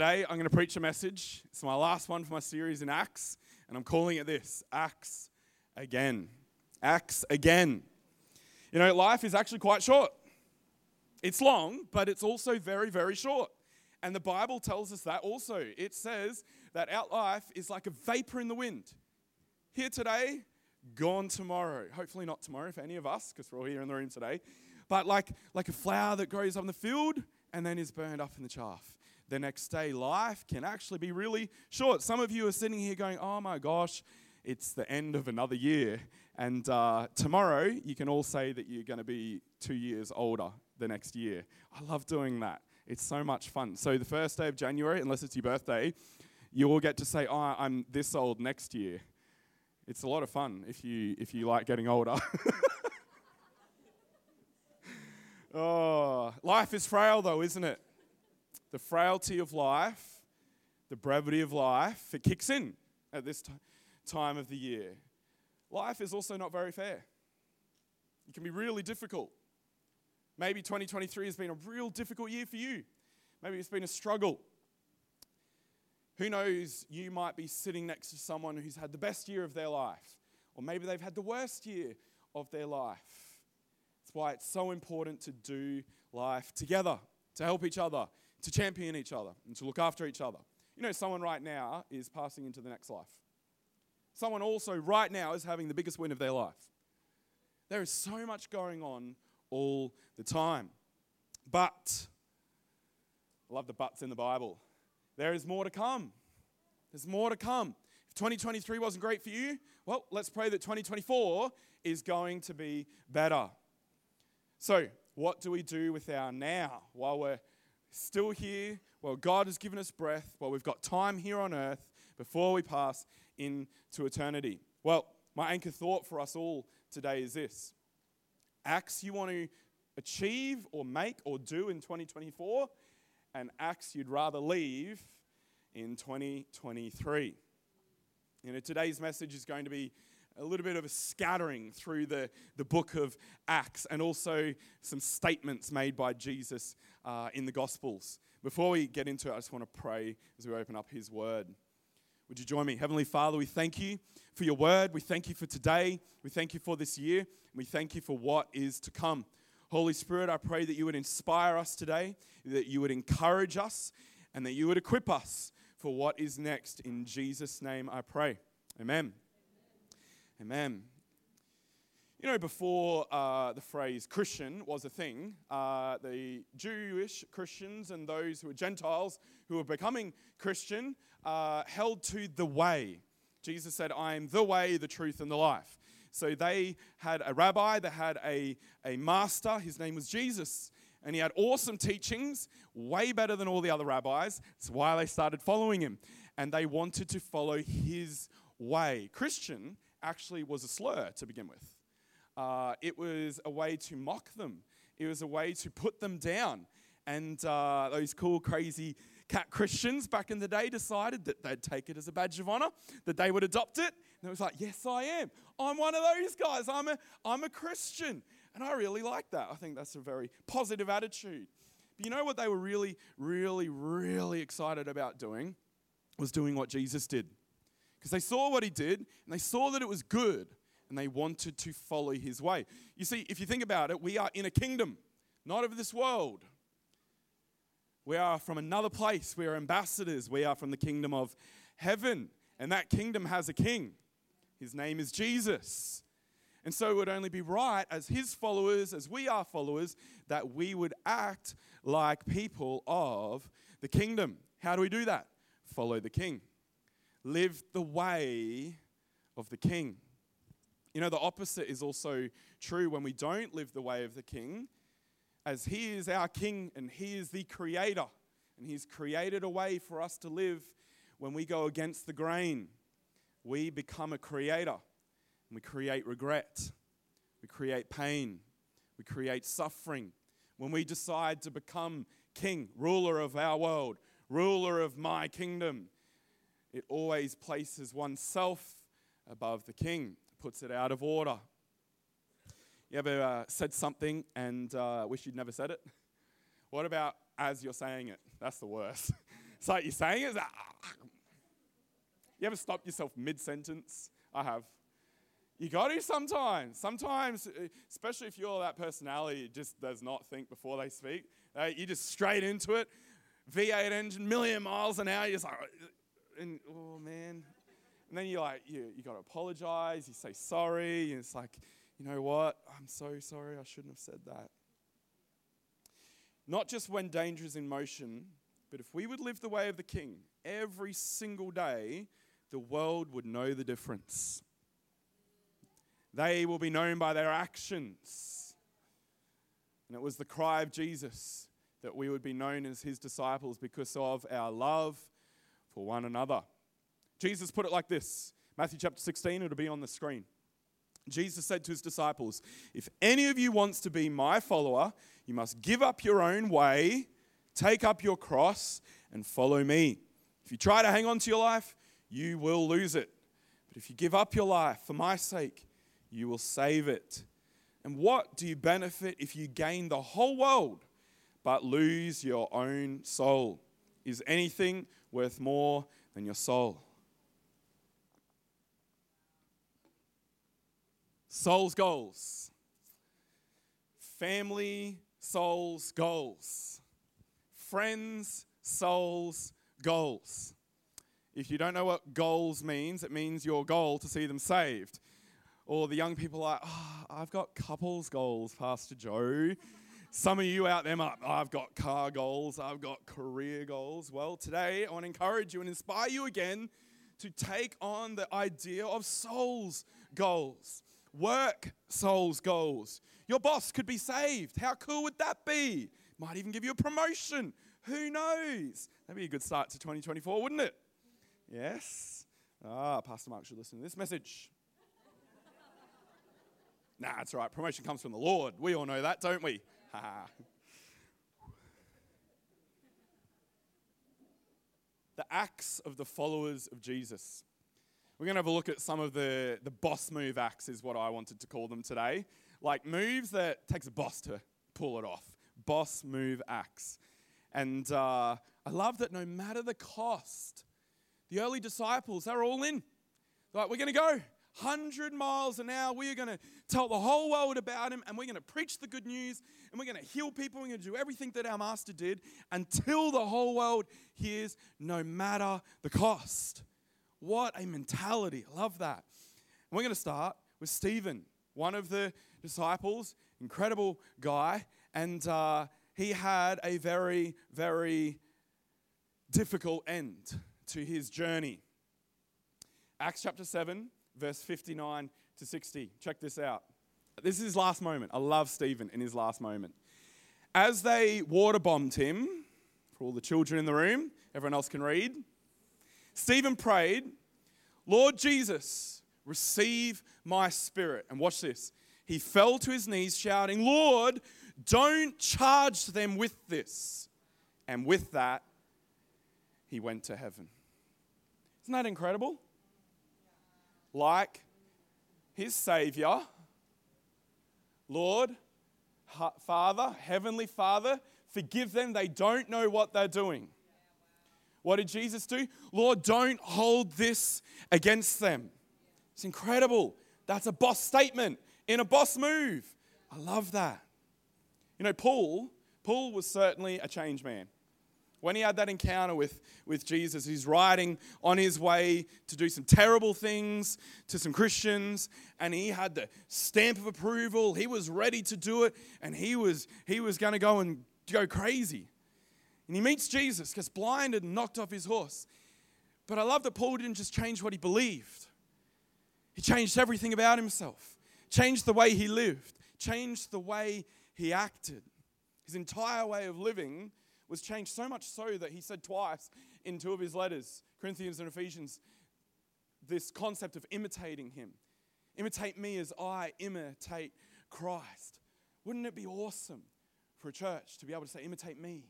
today I'm going to preach a message. It's my last one for my series in Acts, and I'm calling it this Acts again. Acts again. You know, life is actually quite short. It's long, but it's also very, very short. And the Bible tells us that also. It says that our life is like a vapor in the wind. Here today, gone tomorrow. Hopefully, not tomorrow for any of us, because we're all here in the room today. But like, like a flower that grows on the field and then is burned up in the chaff. The next day, life can actually be really short. Some of you are sitting here going, oh my gosh, it's the end of another year. And uh, tomorrow, you can all say that you're going to be two years older the next year. I love doing that. It's so much fun. So, the first day of January, unless it's your birthday, you all get to say, Oh, I'm this old next year. It's a lot of fun if you, if you like getting older. oh, life is frail, though, isn't it? The frailty of life, the brevity of life, it kicks in at this t- time of the year. Life is also not very fair. It can be really difficult. Maybe 2023 has been a real difficult year for you. Maybe it's been a struggle. Who knows, you might be sitting next to someone who's had the best year of their life, or maybe they've had the worst year of their life. That's why it's so important to do life together, to help each other, to champion each other, and to look after each other. You know, someone right now is passing into the next life. Someone also right now is having the biggest win of their life. There is so much going on all the time. But, I love the buts in the Bible. There is more to come. There's more to come. If 2023 wasn't great for you, well, let's pray that 2024 is going to be better. So, what do we do with our now while we're still here, while God has given us breath, while we've got time here on earth before we pass into eternity? Well, my anchor thought for us all today is this acts you want to achieve or make or do in 2024, and acts you'd rather leave in 2023. You know, today's message is going to be a little bit of a scattering through the, the book of Acts and also some statements made by Jesus uh, in the Gospels. Before we get into it, I just want to pray as we open up His Word. Would you join me? Heavenly Father, we thank you for your word. We thank you for today. We thank you for this year. We thank you for what is to come. Holy Spirit, I pray that you would inspire us today, that you would encourage us, and that you would equip us for what is next. In Jesus' name I pray. Amen. Amen. You know, before uh, the phrase Christian was a thing, uh, the Jewish Christians and those who were Gentiles who were becoming Christian uh, held to the way. Jesus said, I am the way, the truth, and the life. So they had a rabbi, they had a, a master, his name was Jesus. And he had awesome teachings, way better than all the other rabbis. That's why they started following him. And they wanted to follow his way. Christian actually was a slur to begin with, uh, it was a way to mock them, it was a way to put them down. And uh, those cool, crazy cat Christians back in the day decided that they'd take it as a badge of honor, that they would adopt it. And it was like, yes, I am. I'm one of those guys. I'm a, I'm a Christian. And I really like that. I think that's a very positive attitude. But you know what they were really, really, really excited about doing? Was doing what Jesus did. Because they saw what he did and they saw that it was good and they wanted to follow his way. You see, if you think about it, we are in a kingdom, not of this world. We are from another place. We are ambassadors. We are from the kingdom of heaven. And that kingdom has a king. His name is Jesus. And so it would only be right, as his followers, as we are followers, that we would act like people of the kingdom. How do we do that? Follow the king. Live the way of the king. You know, the opposite is also true when we don't live the way of the king as He is our King and He is the Creator. And He's created a way for us to live when we go against the grain. We become a creator and we create regret, we create pain, we create suffering. When we decide to become king, ruler of our world, ruler of my kingdom, it always places oneself above the king, puts it out of order. You ever uh, said something and uh, wish you'd never said it? What about as you're saying it? That's the worst. It's like you're saying it. Like, you ever stopped yourself mid sentence? I have. You got to sometimes. Sometimes, uh, especially if you're that personality just does not think before they speak, uh, you just straight into it. V8 engine, million miles an hour. You're just like, and oh man. And then you're like, you, you got to apologize. You say sorry. And it's like, you know what? I'm so sorry. I shouldn't have said that. Not just when danger is in motion, but if we would live the way of the King every single day, the world would know the difference. They will be known by their actions. And it was the cry of Jesus that we would be known as his disciples because of our love for one another. Jesus put it like this Matthew chapter 16, it'll be on the screen. Jesus said to his disciples, If any of you wants to be my follower, you must give up your own way, take up your cross, and follow me. If you try to hang on to your life, you will lose it. But if you give up your life for my sake, you will save it. And what do you benefit if you gain the whole world but lose your own soul? Is anything worth more than your soul? Soul's goals. Family, souls, goals. Friends, souls, goals. If you don't know what goals means, it means your goal to see them saved. Or the young people are like, oh, I've got couples goals, Pastor Joe. Some of you out there might, I've got car goals, I've got career goals. Well, today I want to encourage you and inspire you again to take on the idea of souls goals, work souls goals. Your boss could be saved. How cool would that be? Might even give you a promotion. Who knows? That'd be a good start to 2024, wouldn't it? Yes? Ah, Pastor Mark should listen to this message. nah, that's right. Promotion comes from the Lord. We all know that, don't we? the acts of the followers of Jesus. We're going to have a look at some of the, the boss move acts, is what I wanted to call them today. Like moves that takes a boss to pull it off. Boss move acts. And uh, I love that no matter the cost, the early disciples, they're all in. They're like, we're going to go 100 miles an hour. We are going to tell the whole world about him and we're going to preach the good news and we're going to heal people. We're going to do everything that our master did until the whole world hears, no matter the cost. What a mentality. I love that. And we're going to start with Stephen, one of the disciples, incredible guy. And uh, he had a very, very difficult end to his journey. Acts chapter 7, verse 59 to 60. Check this out. This is his last moment. I love Stephen in his last moment. As they water bombed him, for all the children in the room, everyone else can read, Stephen prayed, Lord Jesus, receive my spirit. And watch this. He fell to his knees, shouting, Lord, don't charge them with this. And with that, he went to heaven. Isn't that incredible? Like his Savior, Lord, Father, Heavenly Father, forgive them. They don't know what they're doing. What did Jesus do? Lord, don't hold this against them. It's incredible. That's a boss statement in a boss move. I love that. You know, Paul, Paul was certainly a change man. When he had that encounter with, with Jesus, he's riding on his way to do some terrible things to some Christians, and he had the stamp of approval. He was ready to do it, and he was, he was going to go and go crazy. And he meets Jesus, gets blinded and knocked off his horse. But I love that Paul didn't just change what he believed, he changed everything about himself, changed the way he lived, changed the way he acted. His entire way of living was changed so much so that he said twice in two of his letters, Corinthians and Ephesians, this concept of imitating him. Imitate me as I imitate Christ. Wouldn't it be awesome for a church to be able to say, imitate me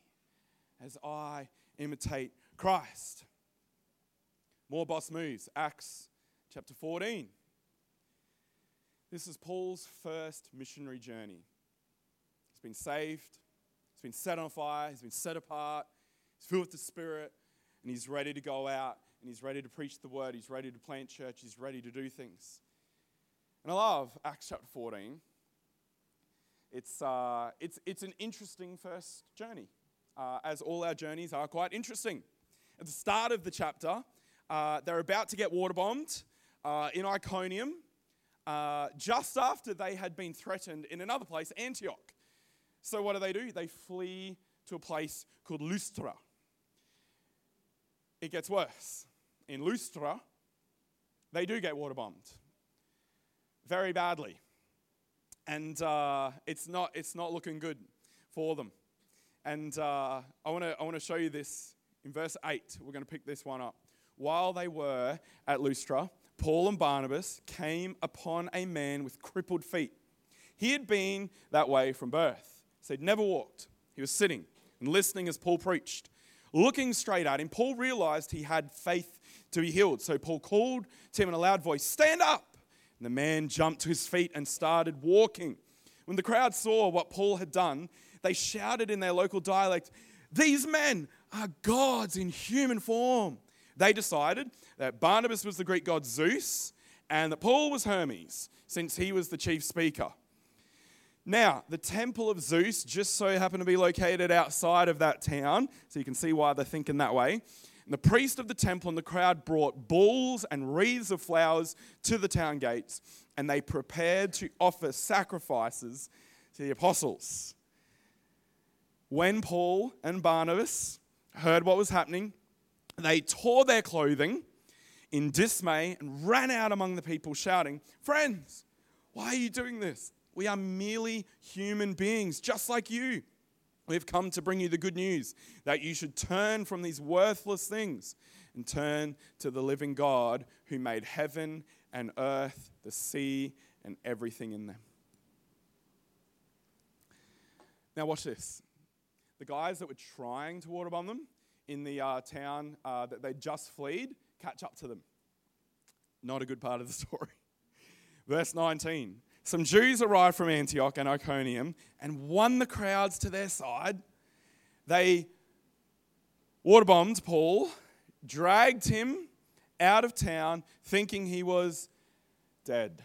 as I imitate Christ? More boss moves. Acts chapter 14. This is Paul's first missionary journey. He's been saved, He's been set on fire, he's been set apart, he's filled with the Spirit, and he's ready to go out and he's ready to preach the word, he's ready to plant church, he's ready to do things. And I love Acts chapter 14. It's, uh, it's, it's an interesting first journey, uh, as all our journeys are quite interesting. At the start of the chapter, uh, they're about to get water bombed uh, in Iconium, uh, just after they had been threatened in another place, Antioch. So, what do they do? They flee to a place called Lystra. It gets worse. In Lystra, they do get water bombed very badly. And uh, it's, not, it's not looking good for them. And uh, I want to I wanna show you this in verse 8. We're going to pick this one up. While they were at Lystra, Paul and Barnabas came upon a man with crippled feet. He had been that way from birth, so he'd never walked. He was sitting and listening as Paul preached. Looking straight at him, Paul realized he had faith to be healed. So Paul called to him in a loud voice, Stand up! And the man jumped to his feet and started walking. When the crowd saw what Paul had done, they shouted in their local dialect, These men are gods in human form. They decided that Barnabas was the Greek god Zeus and that Paul was Hermes, since he was the chief speaker. Now, the temple of Zeus just so happened to be located outside of that town, so you can see why they're thinking that way. And the priest of the temple and the crowd brought bulls and wreaths of flowers to the town gates, and they prepared to offer sacrifices to the apostles. When Paul and Barnabas heard what was happening, they tore their clothing in dismay and ran out among the people, shouting, Friends, why are you doing this? We are merely human beings, just like you. We've come to bring you the good news that you should turn from these worthless things and turn to the living God who made heaven and earth, the sea, and everything in them. Now, watch this. The guys that were trying to waterbomb them in the uh, town uh, that they just fled catch up to them. Not a good part of the story. Verse 19 some Jews arrived from Antioch and Iconium and won the crowds to their side. They waterbombed Paul, dragged him out of town, thinking he was dead.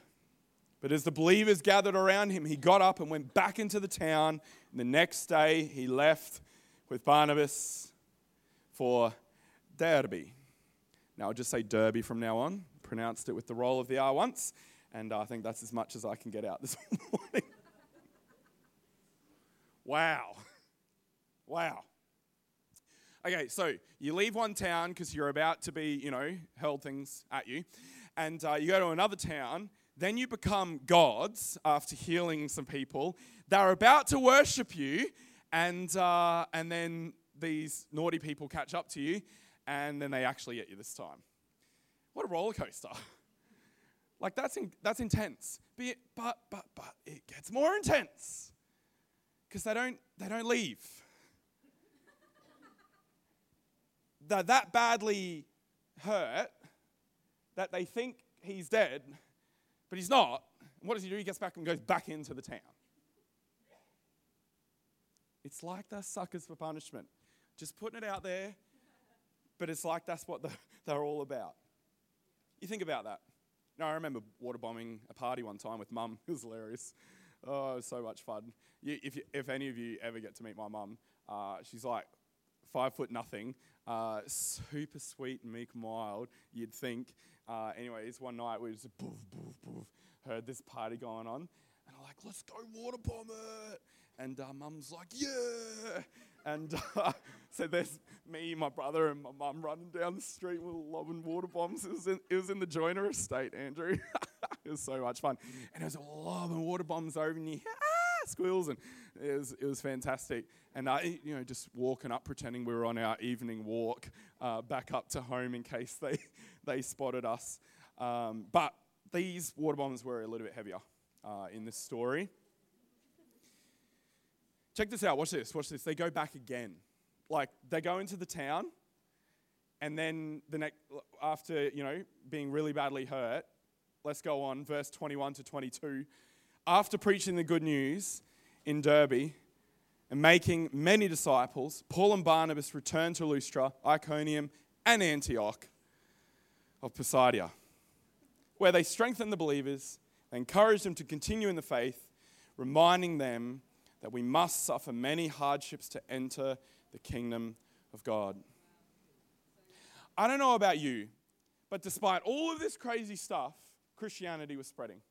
But as the believers gathered around him, he got up and went back into the town. And the next day, he left with Barnabas for Derbe. Now, I'll just say Derbe from now on. Pronounced it with the roll of the R once and I think that's as much as I can get out this morning. wow. Wow. Okay, so you leave one town because you're about to be, you know, hurled things at you, and uh, you go to another town. Then you become gods after healing some people. They're about to worship you, and uh, and then these naughty people catch up to you, and then they actually get you this time. What a roller coaster! Like that's, in, that's intense. But, but, but, but it gets more intense because they don't, they don't leave. They're that badly hurt that they think he's dead, but he's not. What does he do? He gets back and goes back into the town. It's like they're suckers for punishment. Just putting it out there, but it's like that's what they're all about. You think about that. No, I remember water bombing a party one time with mum. It was hilarious. Oh, it was so much fun. You, if, you, if any of you ever get to meet my mum, uh, she's like five foot nothing, uh, super sweet, meek, mild, you'd think. Uh, anyways, one night we just boof, boof, boof, heard this party going on, and I'm like, let's go water bomb it. And uh, mum's like, yeah. And uh, so there's me, my brother, and my mum running down the street with lobbing water bombs. It was in, it was in the Joyner estate, Andrew. it was so much fun. And it was lobbing water bombs over and you ah, squeals. And it was, it was fantastic. And, I, you know, just walking up, pretending we were on our evening walk uh, back up to home in case they, they spotted us. Um, but these water bombs were a little bit heavier uh, in this story. Check this out. Watch this. Watch this. They go back again. Like they go into the town, and then the next after you know being really badly hurt. Let's go on. Verse 21 to 22. After preaching the good news in Derbe and making many disciples, Paul and Barnabas returned to Lystra, Iconium, and Antioch of Pisidia, where they strengthened the believers, they encouraged them to continue in the faith, reminding them that we must suffer many hardships to enter the kingdom of God. I don't know about you, but despite all of this crazy stuff, Christianity was spreading.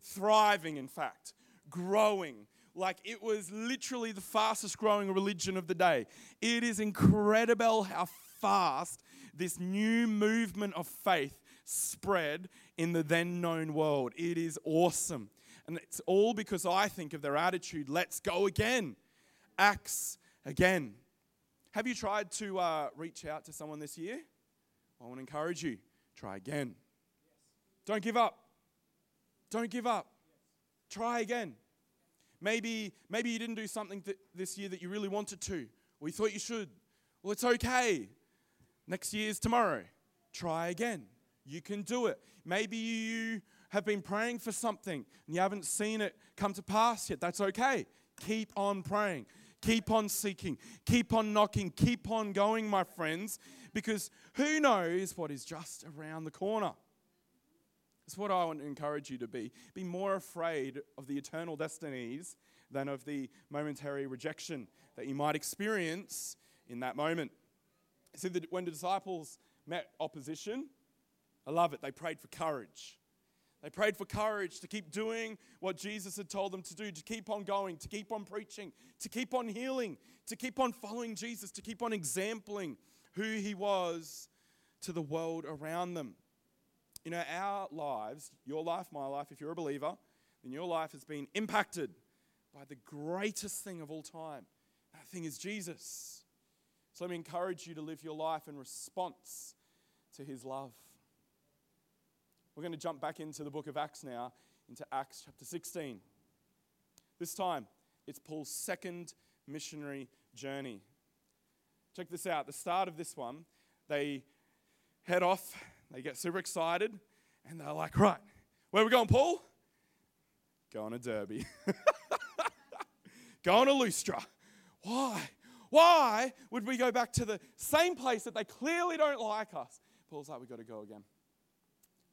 Thriving, in fact, growing. Like it was literally the fastest growing religion of the day. It is incredible how fast this new movement of faith spread in the then known world. It is awesome. And it's all because I think of their attitude let's go again. Acts again. Have you tried to uh, reach out to someone this year? I want to encourage you try again. Don't give up. Don't give up. Try again. Maybe, maybe you didn't do something th- this year that you really wanted to, or you thought you should. Well, it's okay. Next year's tomorrow. Try again. You can do it. Maybe you have been praying for something and you haven't seen it come to pass yet. That's okay. Keep on praying. Keep on seeking, keep on knocking, keep on going, my friends, because who knows what is just around the corner? That's what I want to encourage you to be. Be more afraid of the eternal destinies than of the momentary rejection that you might experience in that moment. See, when the disciples met opposition, I love it, they prayed for courage. They prayed for courage to keep doing what Jesus had told them to do, to keep on going, to keep on preaching, to keep on healing, to keep on following Jesus, to keep on exempling who he was to the world around them. You know, our lives, your life, my life, if you're a believer, then your life has been impacted by the greatest thing of all time. That thing is Jesus. So let me encourage you to live your life in response to his love. We're going to jump back into the book of Acts now, into Acts chapter 16. This time, it's Paul's second missionary journey. Check this out. The start of this one, they head off, they get super excited, and they're like, right, where are we going, Paul? Going to Derbe. going to Lystra. Why? Why would we go back to the same place that they clearly don't like us? Paul's like, we've got to go again.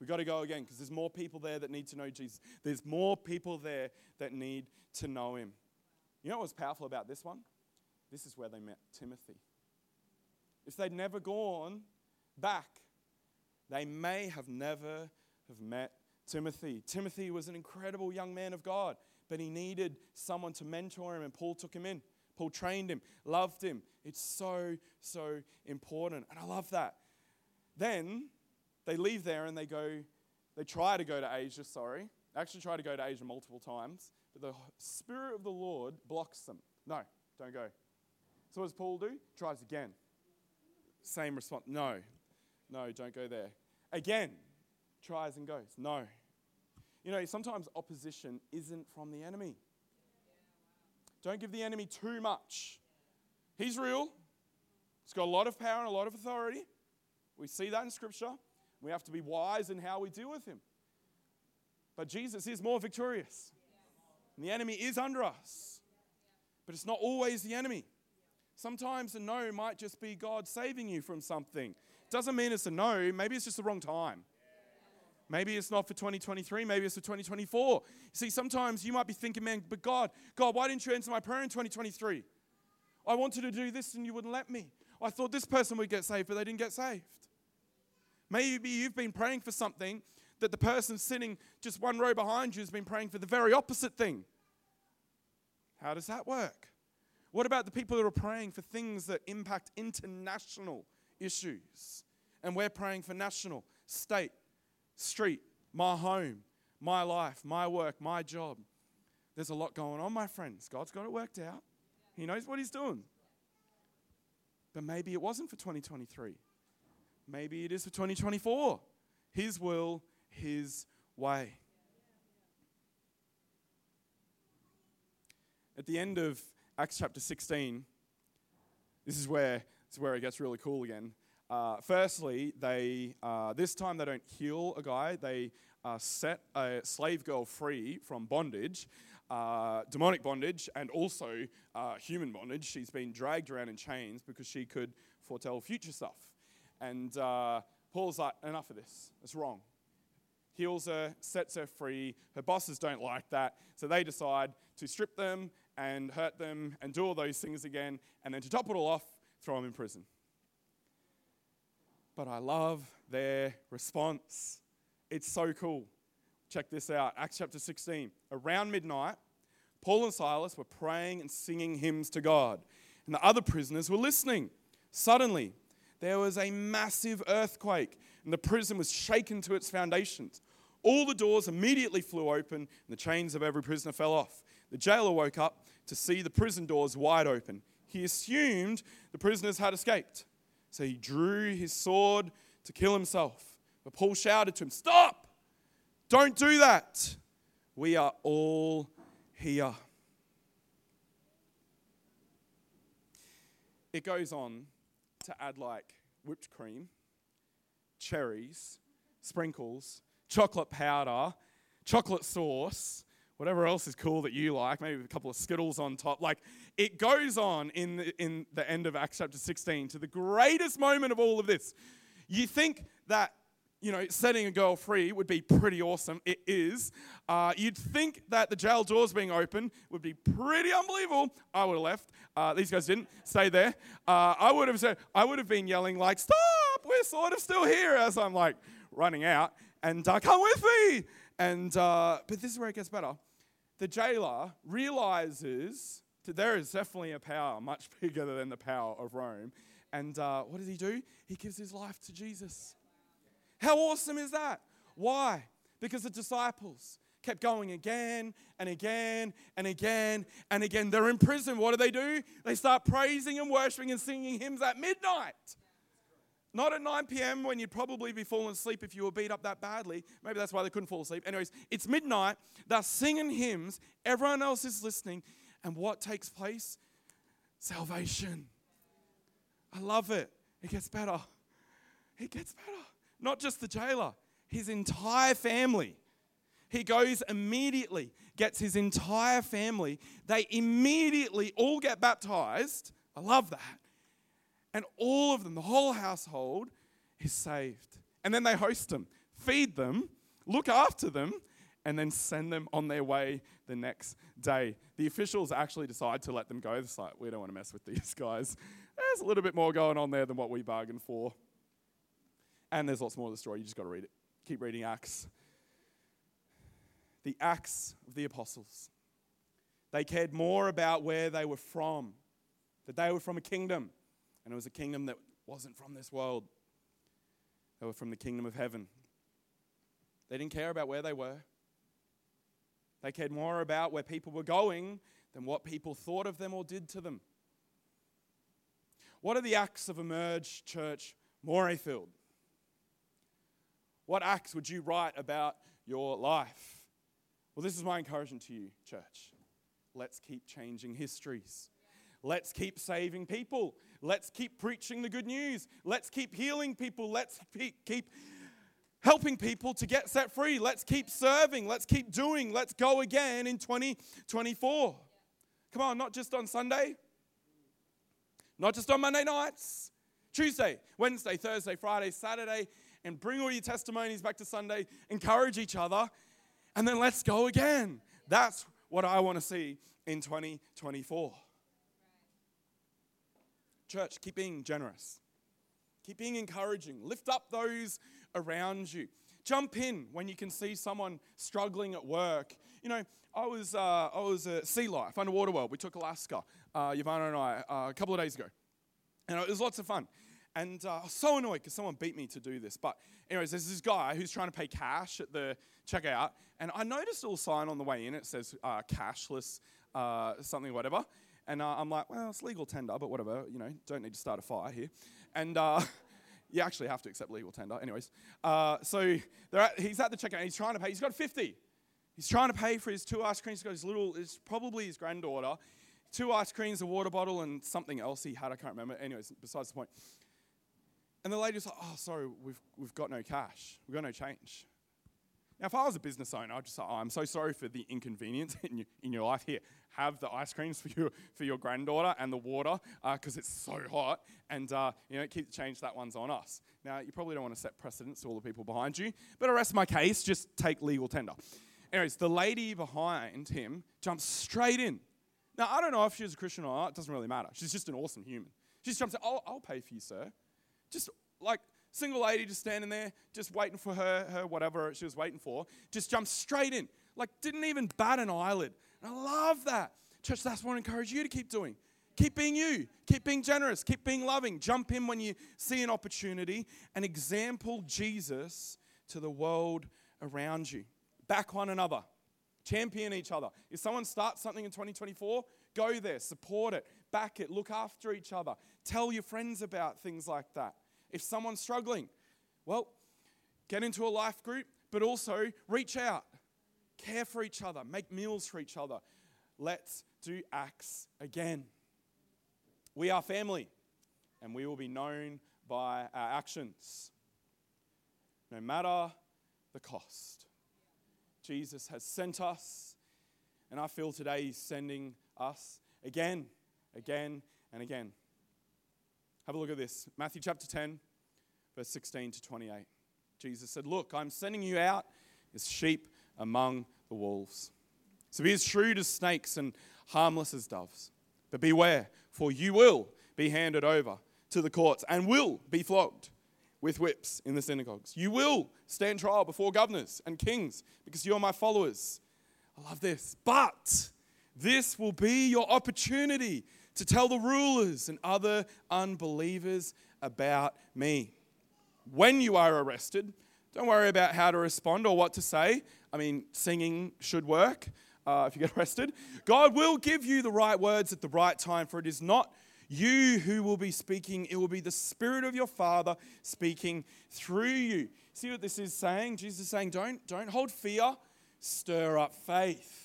We've got to go again because there's more people there that need to know Jesus. There's more people there that need to know him. You know what was powerful about this one? This is where they met Timothy. If they'd never gone back, they may have never have met Timothy. Timothy was an incredible young man of God, but he needed someone to mentor him, and Paul took him in. Paul trained him, loved him. It's so, so important. And I love that. Then they leave there and they go, they try to go to Asia, sorry. Actually, try to go to Asia multiple times, but the Spirit of the Lord blocks them. No, don't go. So what does Paul do? Tries again. Same response. No, no, don't go there. Again, tries and goes. No. You know, sometimes opposition isn't from the enemy. Don't give the enemy too much. He's real. He's got a lot of power and a lot of authority. We see that in Scripture. We have to be wise in how we deal with him. But Jesus is more victorious. And the enemy is under us. But it's not always the enemy. Sometimes a no might just be God saving you from something. Doesn't mean it's a no, maybe it's just the wrong time. Maybe it's not for 2023, maybe it's for 2024. See, sometimes you might be thinking, man, but God, God, why didn't you answer my prayer in 2023? I wanted to do this and you wouldn't let me. I thought this person would get saved, but they didn't get saved. Maybe you've been praying for something that the person sitting just one row behind you has been praying for the very opposite thing. How does that work? What about the people that are praying for things that impact international issues? And we're praying for national, state, street, my home, my life, my work, my job. There's a lot going on, my friends. God's got it worked out. He knows what He's doing. But maybe it wasn't for 2023. Maybe it is for 2024. His will, His way. At the end of Acts chapter 16, this is where, this is where it gets really cool again. Uh, firstly, they uh, this time they don't heal a guy. They uh, set a slave girl free from bondage, uh, demonic bondage, and also uh, human bondage. She's been dragged around in chains because she could foretell future stuff. And uh, Paul's like, enough of this. It's wrong. Heals her, sets her free. Her bosses don't like that. So they decide to strip them and hurt them and do all those things again. And then to top it all off, throw them in prison. But I love their response. It's so cool. Check this out Acts chapter 16. Around midnight, Paul and Silas were praying and singing hymns to God, and the other prisoners were listening. Suddenly, there was a massive earthquake, and the prison was shaken to its foundations. All the doors immediately flew open, and the chains of every prisoner fell off. The jailer woke up to see the prison doors wide open. He assumed the prisoners had escaped. So he drew his sword to kill himself. But Paul shouted to him, Stop! Don't do that. We are all here. It goes on to add like whipped cream, cherries, sprinkles, chocolate powder, chocolate sauce, whatever else is cool that you like, maybe a couple of Skittles on top. Like it goes on in the, in the end of Acts chapter 16 to the greatest moment of all of this. You think that you know, setting a girl free would be pretty awesome. It is. Uh, you'd think that the jail doors being open would be pretty unbelievable. I would have left. Uh, these guys didn't stay there. Uh, I would have said, I would have been yelling like, "Stop! We're sort of still here." As I'm like running out, and uh, come with me. And uh, but this is where it gets better. The jailer realizes that there is definitely a power much bigger than the power of Rome. And uh, what does he do? He gives his life to Jesus. How awesome is that? Why? Because the disciples kept going again and again and again and again. They're in prison. What do they do? They start praising and worshiping and singing hymns at midnight. Not at 9 p.m. when you'd probably be falling asleep if you were beat up that badly. Maybe that's why they couldn't fall asleep. Anyways, it's midnight. They're singing hymns. Everyone else is listening. And what takes place? Salvation. I love it. It gets better. It gets better. Not just the jailer, his entire family. He goes immediately, gets his entire family. They immediately all get baptized. I love that. And all of them, the whole household, is saved. And then they host them, feed them, look after them, and then send them on their way the next day. The officials actually decide to let them go. It's like, we don't want to mess with these guys. There's a little bit more going on there than what we bargained for. And there's lots more of the story. You just got to read it. Keep reading Acts. The Acts of the Apostles. They cared more about where they were from, that they were from a kingdom, and it was a kingdom that wasn't from this world. They were from the kingdom of heaven. They didn't care about where they were. They cared more about where people were going than what people thought of them or did to them. What are the acts of Emerge Church Morayfield? What acts would you write about your life? Well, this is my encouragement to you, church. Let's keep changing histories. Let's keep saving people. Let's keep preaching the good news. Let's keep healing people. Let's keep helping people to get set free. Let's keep serving. Let's keep doing. Let's go again in 2024. Come on, not just on Sunday, not just on Monday nights, Tuesday, Wednesday, Thursday, Friday, Saturday, and bring all your testimonies back to Sunday, encourage each other, and then let's go again. That's what I want to see in 2024. Church, keep being generous. Keep being encouraging. Lift up those around you. Jump in when you can see someone struggling at work. You know, I was, uh, I was at Sea Life, Underwater World. We took Alaska, uh, Yvonne and I, uh, a couple of days ago. And it was lots of fun. And uh, I was so annoyed because someone beat me to do this. But, anyways, there's this guy who's trying to pay cash at the checkout. And I noticed a little sign on the way in. It says uh, cashless, uh, something, whatever. And uh, I'm like, well, it's legal tender, but whatever. You know, don't need to start a fire here. And uh, you actually have to accept legal tender. Anyways, uh, so at, he's at the checkout and he's trying to pay. He's got 50. He's trying to pay for his two ice creams. He's got his little, it's probably his granddaughter, two ice creams, a water bottle, and something else he had. I can't remember. Anyways, besides the point. And the lady's like, oh, sorry, we've, we've got no cash. We've got no change. Now, if I was a business owner, I'd just say, oh, I'm so sorry for the inconvenience in your, in your life. Here, have the ice creams for your, for your granddaughter and the water because uh, it's so hot. And, uh, you know, keep the change, that one's on us. Now, you probably don't want to set precedents to all the people behind you, but I rest my case, just take legal tender. Anyways, the lady behind him jumps straight in. Now, I don't know if she's a Christian or not, it doesn't really matter. She's just an awesome human. She just jumps in, oh, I'll pay for you, sir. Just like single lady just standing there, just waiting for her, her whatever she was waiting for, just jumped straight in. Like, didn't even bat an eyelid. And I love that. Church, that's what I encourage you to keep doing. Keep being you. Keep being generous. Keep being loving. Jump in when you see an opportunity and example Jesus to the world around you. Back one another. Champion each other. If someone starts something in 2024, go there, support it, back it, look after each other. Tell your friends about things like that. If someone's struggling, well, get into a life group, but also reach out, care for each other, make meals for each other. Let's do acts again. We are family, and we will be known by our actions, no matter the cost. Jesus has sent us, and I feel today He's sending us again, again, and again. Have a look at this Matthew chapter 10, verse 16 to 28. Jesus said, Look, I'm sending you out as sheep among the wolves. So be as shrewd as snakes and harmless as doves. But beware, for you will be handed over to the courts and will be flogged with whips in the synagogues. You will stand trial before governors and kings because you are my followers. I love this. But this will be your opportunity to tell the rulers and other unbelievers about me. When you are arrested, don't worry about how to respond or what to say. I mean, singing should work uh, if you get arrested. God will give you the right words at the right time, for it is not you who will be speaking, it will be the Spirit of your Father speaking through you. See what this is saying? Jesus is saying, don't, don't hold fear, stir up faith.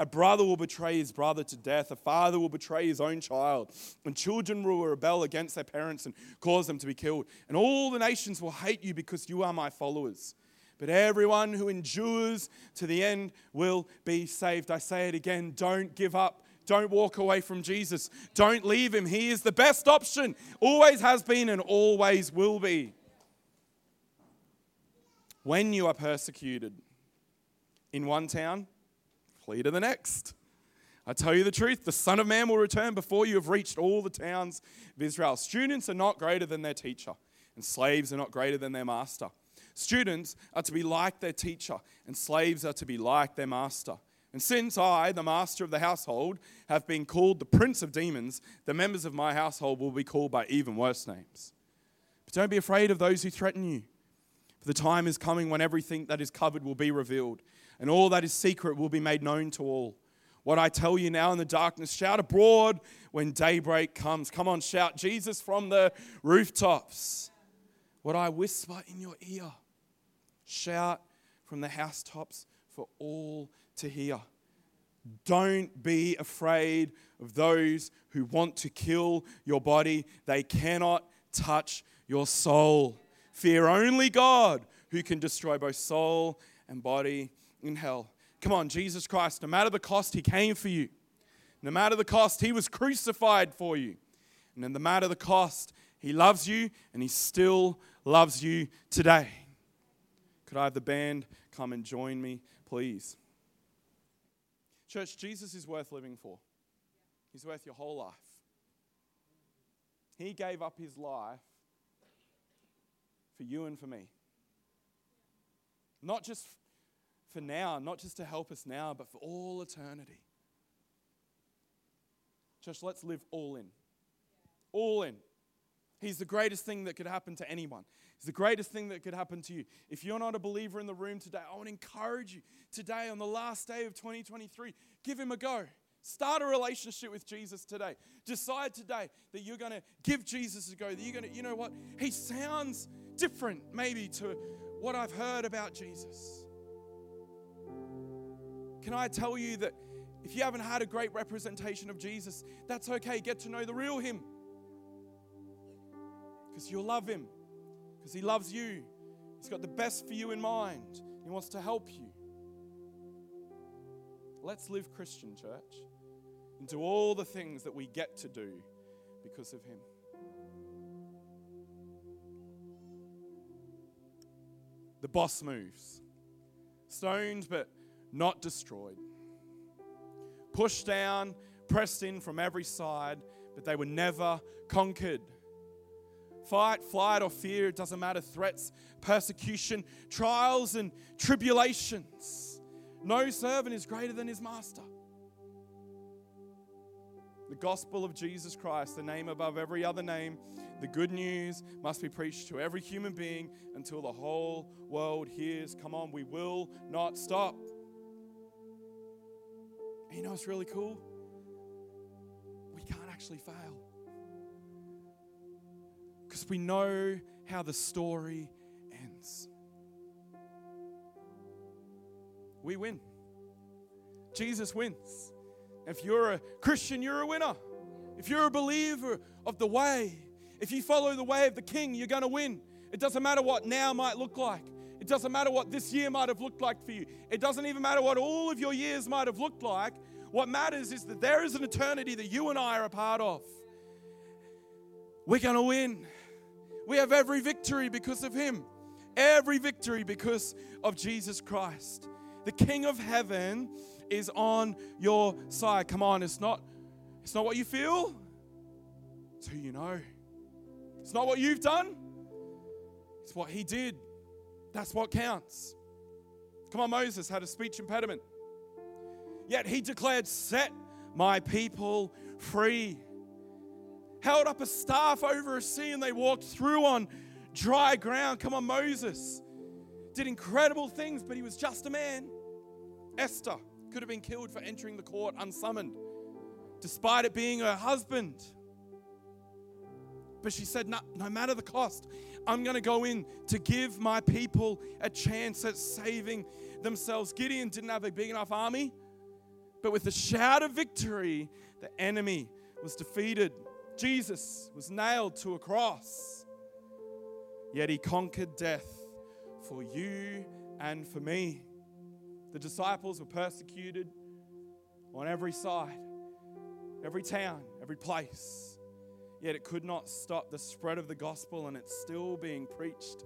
A brother will betray his brother to death. A father will betray his own child. And children will rebel against their parents and cause them to be killed. And all the nations will hate you because you are my followers. But everyone who endures to the end will be saved. I say it again don't give up. Don't walk away from Jesus. Don't leave him. He is the best option. Always has been and always will be. When you are persecuted in one town, flee to the next. I tell you the truth, the Son of Man will return before you have reached all the towns of Israel. Students are not greater than their teacher, and slaves are not greater than their master. Students are to be like their teacher, and slaves are to be like their master. And since I, the master of the household, have been called the prince of demons, the members of my household will be called by even worse names. But don't be afraid of those who threaten you, for the time is coming when everything that is covered will be revealed and all that is secret will be made known to all. What I tell you now in the darkness, shout abroad when daybreak comes. Come on, shout Jesus from the rooftops. What I whisper in your ear, shout from the housetops for all to hear. Don't be afraid of those who want to kill your body, they cannot touch your soul. Fear only God, who can destroy both soul and body in hell. Come on, Jesus Christ, no matter the cost, He came for you. No matter the cost, He was crucified for you. And no matter the cost, He loves you and He still loves you today. Could I have the band come and join me, please? Church, Jesus is worth living for. He's worth your whole life. He gave up His life for you and for me. Not just for now, not just to help us now, but for all eternity. Church, let's live all in. All in. He's the greatest thing that could happen to anyone. He's the greatest thing that could happen to you. If you're not a believer in the room today, I want to encourage you today on the last day of 2023, give him a go. Start a relationship with Jesus today. Decide today that you're going to give Jesus a go. That you're going to, you know what? He sounds different maybe to what I've heard about Jesus. Can I tell you that if you haven't had a great representation of Jesus, that's okay. Get to know the real Him. Because you'll love Him. Because He loves you. He's got the best for you in mind. He wants to help you. Let's live Christian, church, and do all the things that we get to do because of Him. The boss moves. Stoned but not destroyed. Pushed down, pressed in from every side, but they were never conquered. Fight, flight, or fear, it doesn't matter. Threats, persecution, trials, and tribulations. No servant is greater than his master. The gospel of Jesus Christ, the name above every other name, the good news must be preached to every human being until the whole world hears. Come on, we will not stop. You know what's really cool? We can't actually fail. Because we know how the story ends. We win. Jesus wins. If you're a Christian, you're a winner. If you're a believer of the way, if you follow the way of the King, you're going to win. It doesn't matter what now might look like. It doesn't matter what this year might have looked like for you. It doesn't even matter what all of your years might have looked like. What matters is that there is an eternity that you and I are a part of. We're going to win. We have every victory because of Him, every victory because of Jesus Christ. The King of heaven is on your side. Come on, it's not, it's not what you feel, it's who you know. It's not what you've done, it's what He did. That's what counts. Come on, Moses had a speech impediment. Yet he declared, Set my people free. Held up a staff over a sea and they walked through on dry ground. Come on, Moses did incredible things, but he was just a man. Esther could have been killed for entering the court unsummoned, despite it being her husband. But she said, no, no matter the cost, I'm going to go in to give my people a chance at saving themselves. Gideon didn't have a big enough army, but with a shout of victory, the enemy was defeated. Jesus was nailed to a cross, yet he conquered death for you and for me. The disciples were persecuted on every side, every town, every place. Yet it could not stop the spread of the gospel, and it's still being preached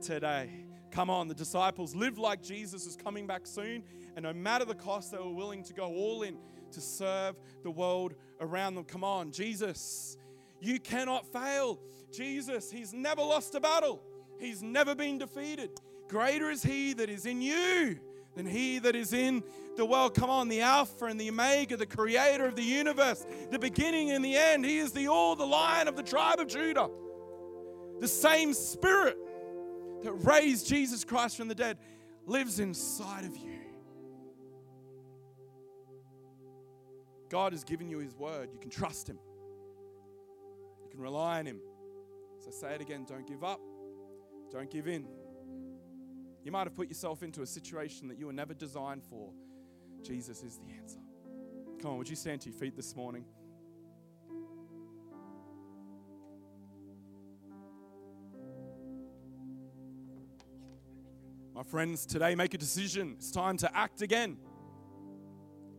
today. Come on, the disciples lived like Jesus is coming back soon, and no matter the cost, they were willing to go all in to serve the world around them. Come on, Jesus, you cannot fail. Jesus, He's never lost a battle, He's never been defeated. Greater is He that is in you than He that is in the world. Come on, the Alpha and the Omega, the Creator of the universe, the beginning and the end. He is the all, the Lion of the tribe of Judah. The same Spirit that raised Jesus Christ from the dead lives inside of you. God has given you His word. You can trust Him, you can rely on Him. So say it again don't give up, don't give in. You might have put yourself into a situation that you were never designed for. Jesus is the answer. Come on, would you stand to your feet this morning? My friends, today make a decision. It's time to act again.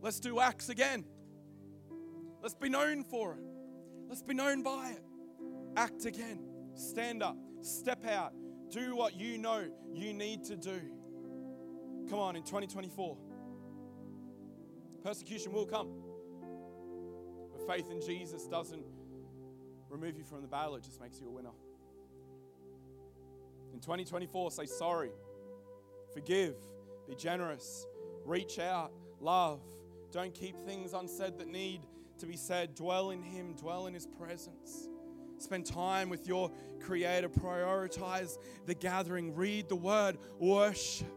Let's do acts again. Let's be known for it. Let's be known by it. Act again. Stand up. Step out. Do what you know you need to do. Come on, in 2024, persecution will come. But faith in Jesus doesn't remove you from the battle, it just makes you a winner. In 2024, say sorry, forgive, be generous, reach out, love. Don't keep things unsaid that need to be said. Dwell in Him, dwell in His presence. Spend time with your Creator. Prioritize the gathering. Read the Word. Worship.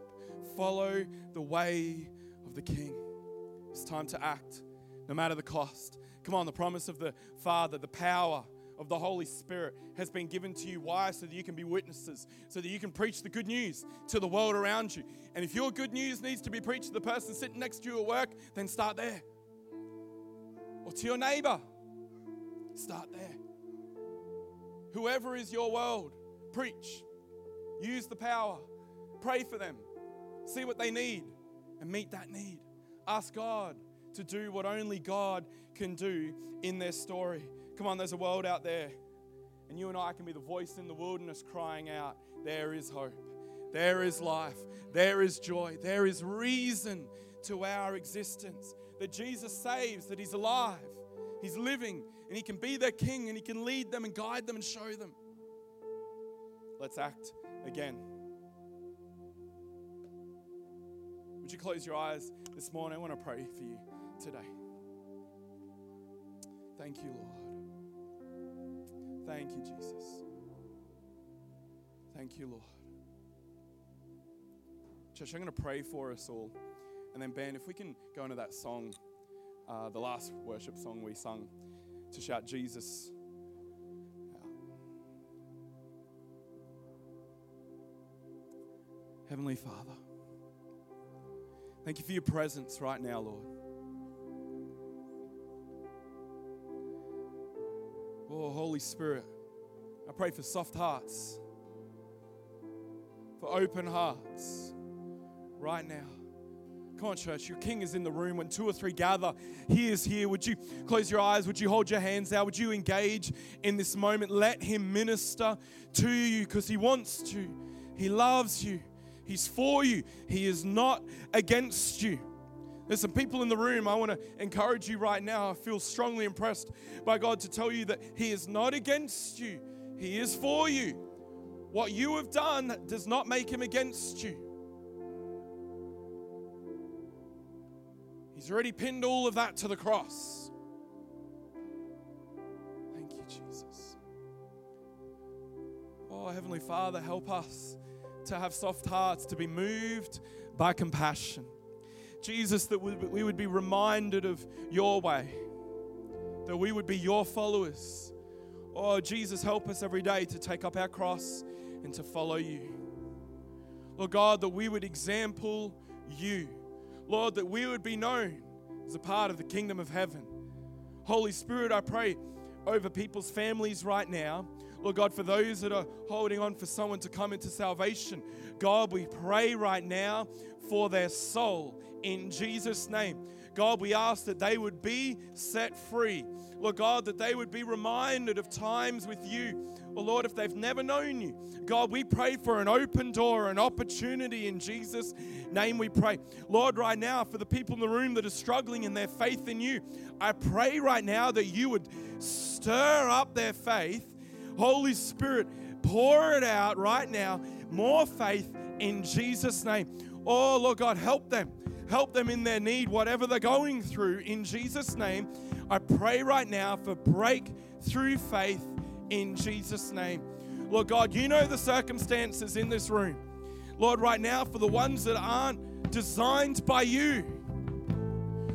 Follow the way of the King. It's time to act, no matter the cost. Come on, the promise of the Father, the power of the Holy Spirit has been given to you. Why? So that you can be witnesses, so that you can preach the good news to the world around you. And if your good news needs to be preached to the person sitting next to you at work, then start there. Or to your neighbor, start there. Whoever is your world, preach. Use the power. Pray for them. See what they need and meet that need. Ask God to do what only God can do in their story. Come on, there's a world out there, and you and I can be the voice in the wilderness crying out, There is hope, there is life, there is joy, there is reason to our existence. That Jesus saves, that He's alive, He's living, and He can be their King, and He can lead them and guide them and show them. Let's act again. Would you close your eyes this morning? I want to pray for you today. Thank you, Lord. Thank you, Jesus. Thank you, Lord. Church, I'm going to pray for us all. And then, Ben, if we can go into that song, uh, the last worship song we sung, to shout Jesus. Heavenly Father, thank you for your presence right now, Lord. Oh, Holy Spirit, I pray for soft hearts, for open hearts right now. Come on, church. Your king is in the room. When two or three gather, he is here. Would you close your eyes? Would you hold your hands out? Would you engage in this moment? Let him minister to you because he wants to. He loves you. He's for you. He is not against you. There's some people in the room. I want to encourage you right now. I feel strongly impressed by God to tell you that He is not against you, He is for you. What you have done does not make Him against you. He's already pinned all of that to the cross. Thank you, Jesus. Oh, Heavenly Father, help us to have soft hearts, to be moved by compassion. Jesus, that we would be reminded of your way, that we would be your followers. Oh, Jesus, help us every day to take up our cross and to follow you. Lord God, that we would example you. Lord, that we would be known as a part of the kingdom of heaven. Holy Spirit, I pray over people's families right now. Lord God, for those that are holding on for someone to come into salvation, God, we pray right now for their soul in Jesus' name. God, we ask that they would be set free. Lord God, that they would be reminded of times with you. Or Lord, if they've never known you, God, we pray for an open door, an opportunity in Jesus' name we pray. Lord, right now, for the people in the room that are struggling in their faith in you, I pray right now that you would stir up their faith. Holy Spirit, pour it out right now. More faith in Jesus' name. Oh, Lord God, help them. Help them in their need, whatever they're going through. In Jesus' name, I pray right now for breakthrough faith in Jesus' name. Lord God, you know the circumstances in this room. Lord, right now, for the ones that aren't designed by you,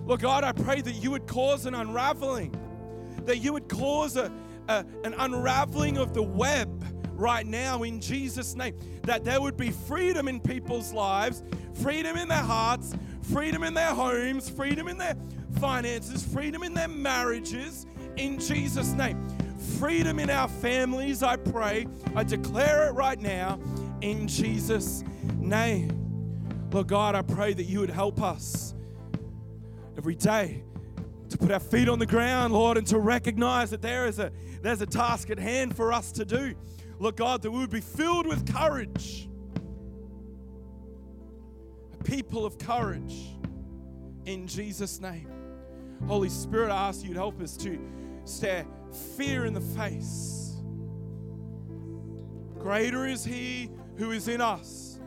Lord God, I pray that you would cause an unraveling, that you would cause a, a, an unraveling of the web right now in Jesus' name, that there would be freedom in people's lives, freedom in their hearts, freedom in their homes, freedom in their finances, freedom in their marriages, in Jesus' name. Freedom in our families, I pray. I declare it right now in Jesus' name. Lord God, I pray that you would help us every day to put our feet on the ground, Lord, and to recognize that there is a there's a task at hand for us to do. Lord God, that we would be filled with courage people of courage in Jesus' name. Holy Spirit, I ask you to help us to stare fear in the face. Greater is He who is in us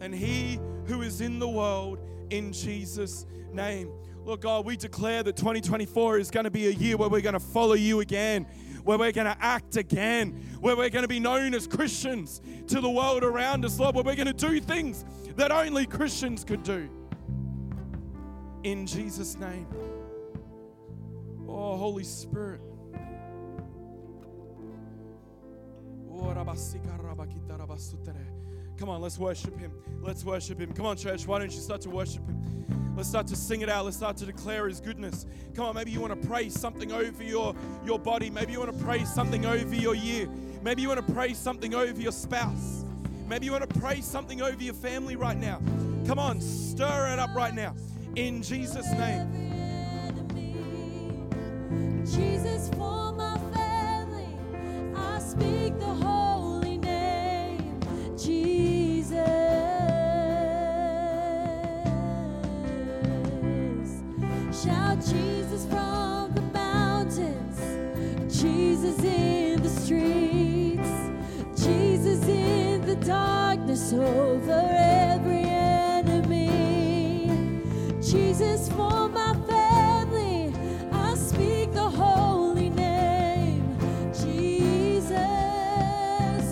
and He who is in the world in Jesus' name. Lord God, we declare that 2024 is going to be a year where we're going to follow you again, where we're going to act again, where we're going to be known as Christians to the world around us, Lord, where we're going to do things that only Christians could do. In Jesus' name. Oh, Holy Spirit. Oh, Come on, let's worship Him. Let's worship Him. Come on, church, why don't you start to worship Him? Let's start to sing it out. Let's start to declare His goodness. Come on, maybe you want to pray something over your, your body. Maybe you want to pray something over your year. Maybe you want to pray something over your spouse. Maybe you want to pray something over your family right now. Come on, stir it up right now. In Jesus' name. Jesus for my family, I speak the holy name, Jesus. Shout Jesus from the mountains, Jesus in darkness over every enemy. Jesus for my family, I speak the holy name, Jesus.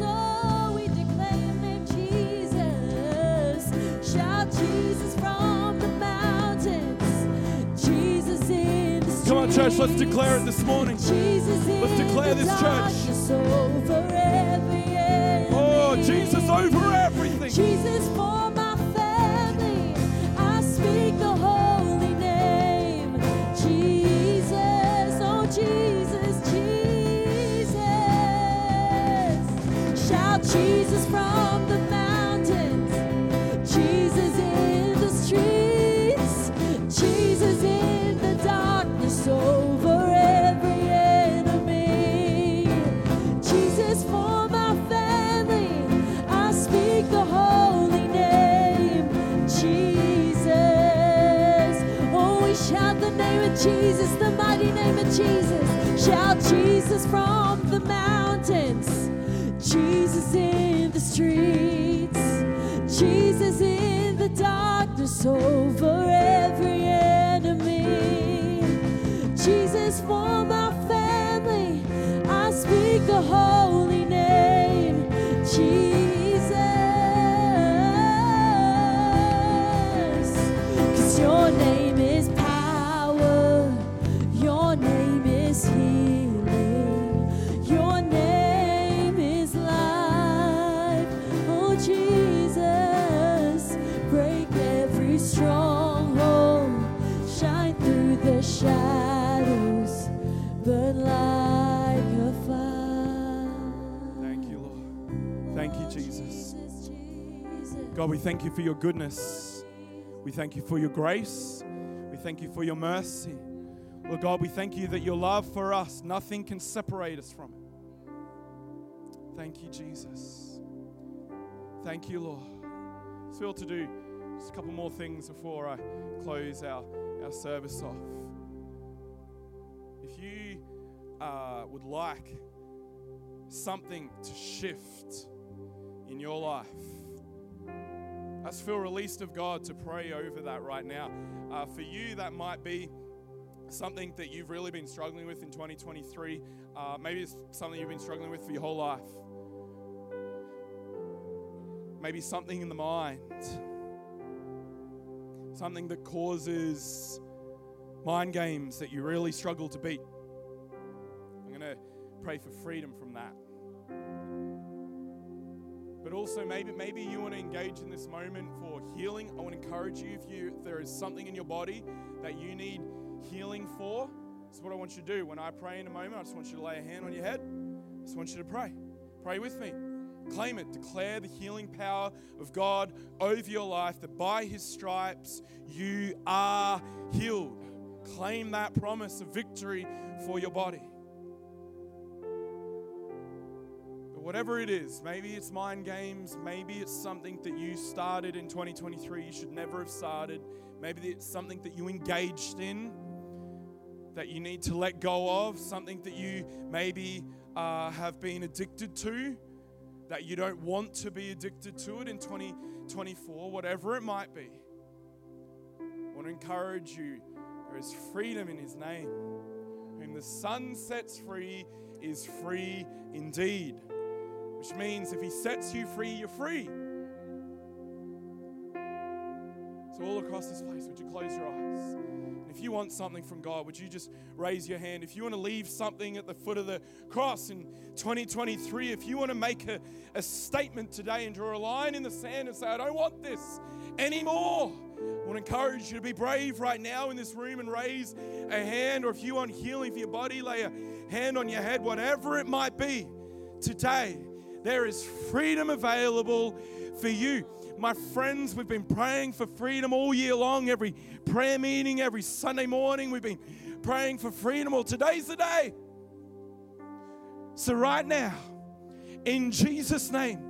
Oh, we declare your name, Jesus. Shout Jesus from the mountains, Jesus in the streets. Come on, church, let's declare it this morning. Jesus Let's declare this, church. Jesus over everything. Jesus for my family, I speak the holy name. Jesus, oh Jesus, Jesus. Shout Jesus from Jesus, the mighty name of Jesus. Shout Jesus from the mountains, Jesus in the streets, Jesus in the darkness over every enemy. Jesus for my family, I speak the holy name, Jesus. God, we thank you for your goodness. We thank you for your grace. We thank you for your mercy. Lord God, we thank you that your love for us, nothing can separate us from it. Thank you, Jesus. Thank you, Lord. Just feel to do just a couple more things before I close our, our service off. If you uh, would like something to shift in your life, Just feel released of God to pray over that right now. Uh, for you, that might be something that you've really been struggling with in 2023. Uh, maybe it's something you've been struggling with for your whole life. Maybe something in the mind, something that causes mind games that you really struggle to beat. I'm going to pray for freedom from that. But also, maybe maybe you want to engage in this moment for healing. I want to encourage you if you if there is something in your body that you need healing for. That's what I want you to do. When I pray in a moment, I just want you to lay a hand on your head. I just want you to pray. Pray with me. Claim it. Declare the healing power of God over your life. That by His stripes you are healed. Claim that promise of victory for your body. Whatever it is, maybe it's mind games, maybe it's something that you started in 2023 you should never have started, maybe it's something that you engaged in that you need to let go of, something that you maybe uh, have been addicted to, that you don't want to be addicted to it in 2024, whatever it might be. I want to encourage you there is freedom in His name. Whom the Son sets free is free indeed. Which means if He sets you free, you're free. So, all across this place, would you close your eyes? And if you want something from God, would you just raise your hand? If you want to leave something at the foot of the cross in 2023, if you want to make a, a statement today and draw a line in the sand and say, I don't want this anymore. I want to encourage you to be brave right now in this room and raise a hand, or if you want healing for your body, lay a hand on your head, whatever it might be today There is freedom available for you. My friends, we've been praying for freedom all year long. Every prayer meeting, every Sunday morning, we've been praying for freedom. Well, today's the day. So, right now, in Jesus' name,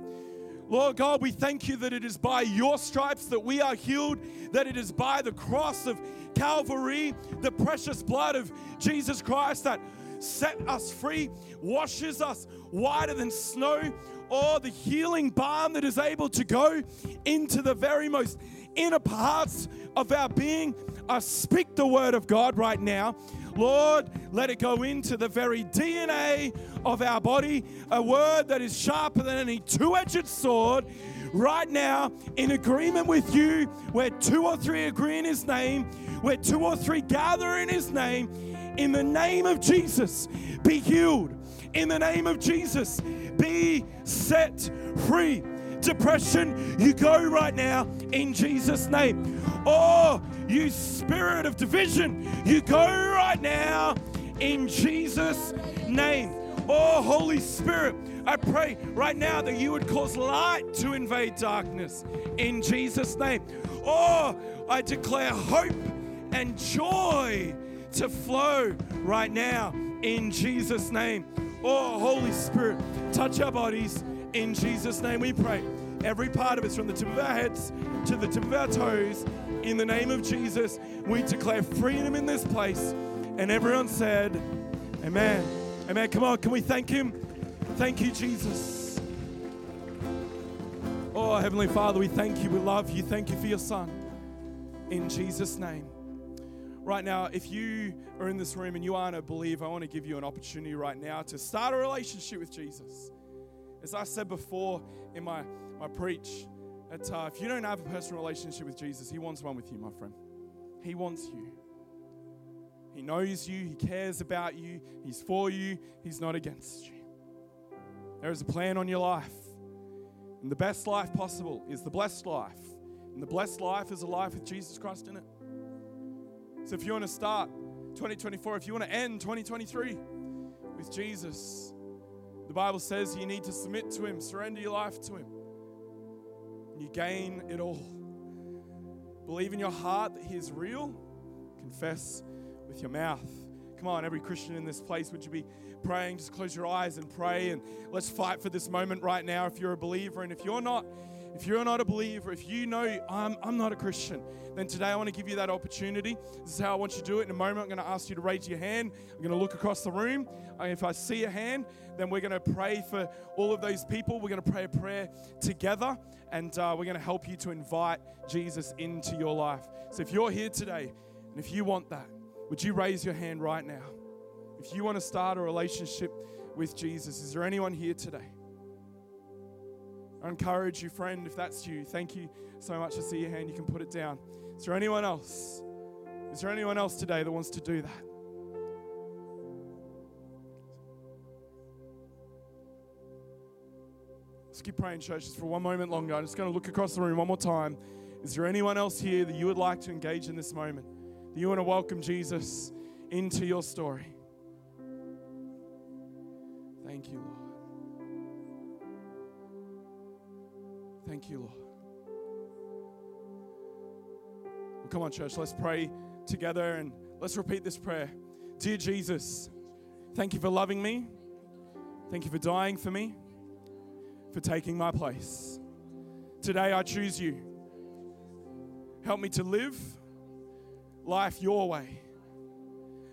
Lord God, we thank you that it is by your stripes that we are healed, that it is by the cross of Calvary, the precious blood of Jesus Christ that set us free, washes us whiter than snow, or the healing balm that is able to go into the very most inner parts of our being. I speak the word of God right now. Lord, let it go into the very DNA of our body, a word that is sharper than any two edged sword. Right now, in agreement with you, where two or three agree in his name, where two or three gather in his name, in the name of Jesus, be healed. In the name of Jesus, be set free. Depression, you go right now in Jesus' name. Oh, you spirit of division, you go right now in Jesus' name. Oh, Holy Spirit, I pray right now that you would cause light to invade darkness in Jesus' name. Oh, I declare hope and joy to flow right now in Jesus' name. Oh, Holy Spirit, touch our bodies in Jesus' name we pray. Every part of us, from the tip of our heads to the tip of our toes, in the name of Jesus, we declare freedom in this place. And everyone said, Amen. Amen. Come on, can we thank Him? Thank you, Jesus. Oh, Heavenly Father, we thank you. We love you. Thank you for your Son. In Jesus' name. Right now, if you are in this room and you aren't a believer, I want to give you an opportunity right now to start a relationship with Jesus. As I said before in my, my preach, that uh, if you don't have a personal relationship with Jesus, He wants one with you, my friend. He wants you. He knows you, He cares about you, He's for you, He's not against you. There is a plan on your life. And the best life possible is the blessed life. And the blessed life is a life with Jesus Christ in it. So if you want to start 2024, if you want to end 2023 with Jesus, the Bible says you need to submit to Him, surrender your life to Him. And you gain it all. Believe in your heart that He is real, confess with your mouth. Come on, every Christian in this place, would you be praying? Just close your eyes and pray, and let's fight for this moment right now if you're a believer. And if you're not, if you're not a believer, if you know I'm, I'm not a Christian, then today I want to give you that opportunity. This is how I want you to do it. In a moment, I'm going to ask you to raise your hand. I'm going to look across the room. If I see a hand, then we're going to pray for all of those people. We're going to pray a prayer together, and uh, we're going to help you to invite Jesus into your life. So if you're here today, and if you want that, would you raise your hand right now? If you want to start a relationship with Jesus, is there anyone here today? I encourage you, friend, if that's you, thank you so much to see your hand. You can put it down. Is there anyone else? Is there anyone else today that wants to do that? Let's keep praying, church, just for one moment longer. I'm just going to look across the room one more time. Is there anyone else here that you would like to engage in this moment? That you want to welcome Jesus into your story? Thank you, Lord. Thank you, Lord. Well, come on, church, let's pray together and let's repeat this prayer. Dear Jesus, thank you for loving me. Thank you for dying for me, for taking my place. Today I choose you. Help me to live life your way.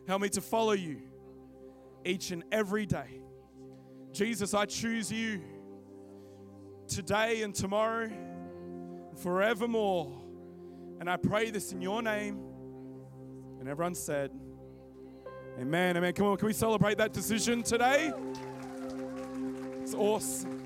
Help me to follow you each and every day. Jesus, I choose you today and tomorrow, and forevermore. And I pray this in your name. And everyone said, Amen. Amen. Come on, can we celebrate that decision today? It's awesome.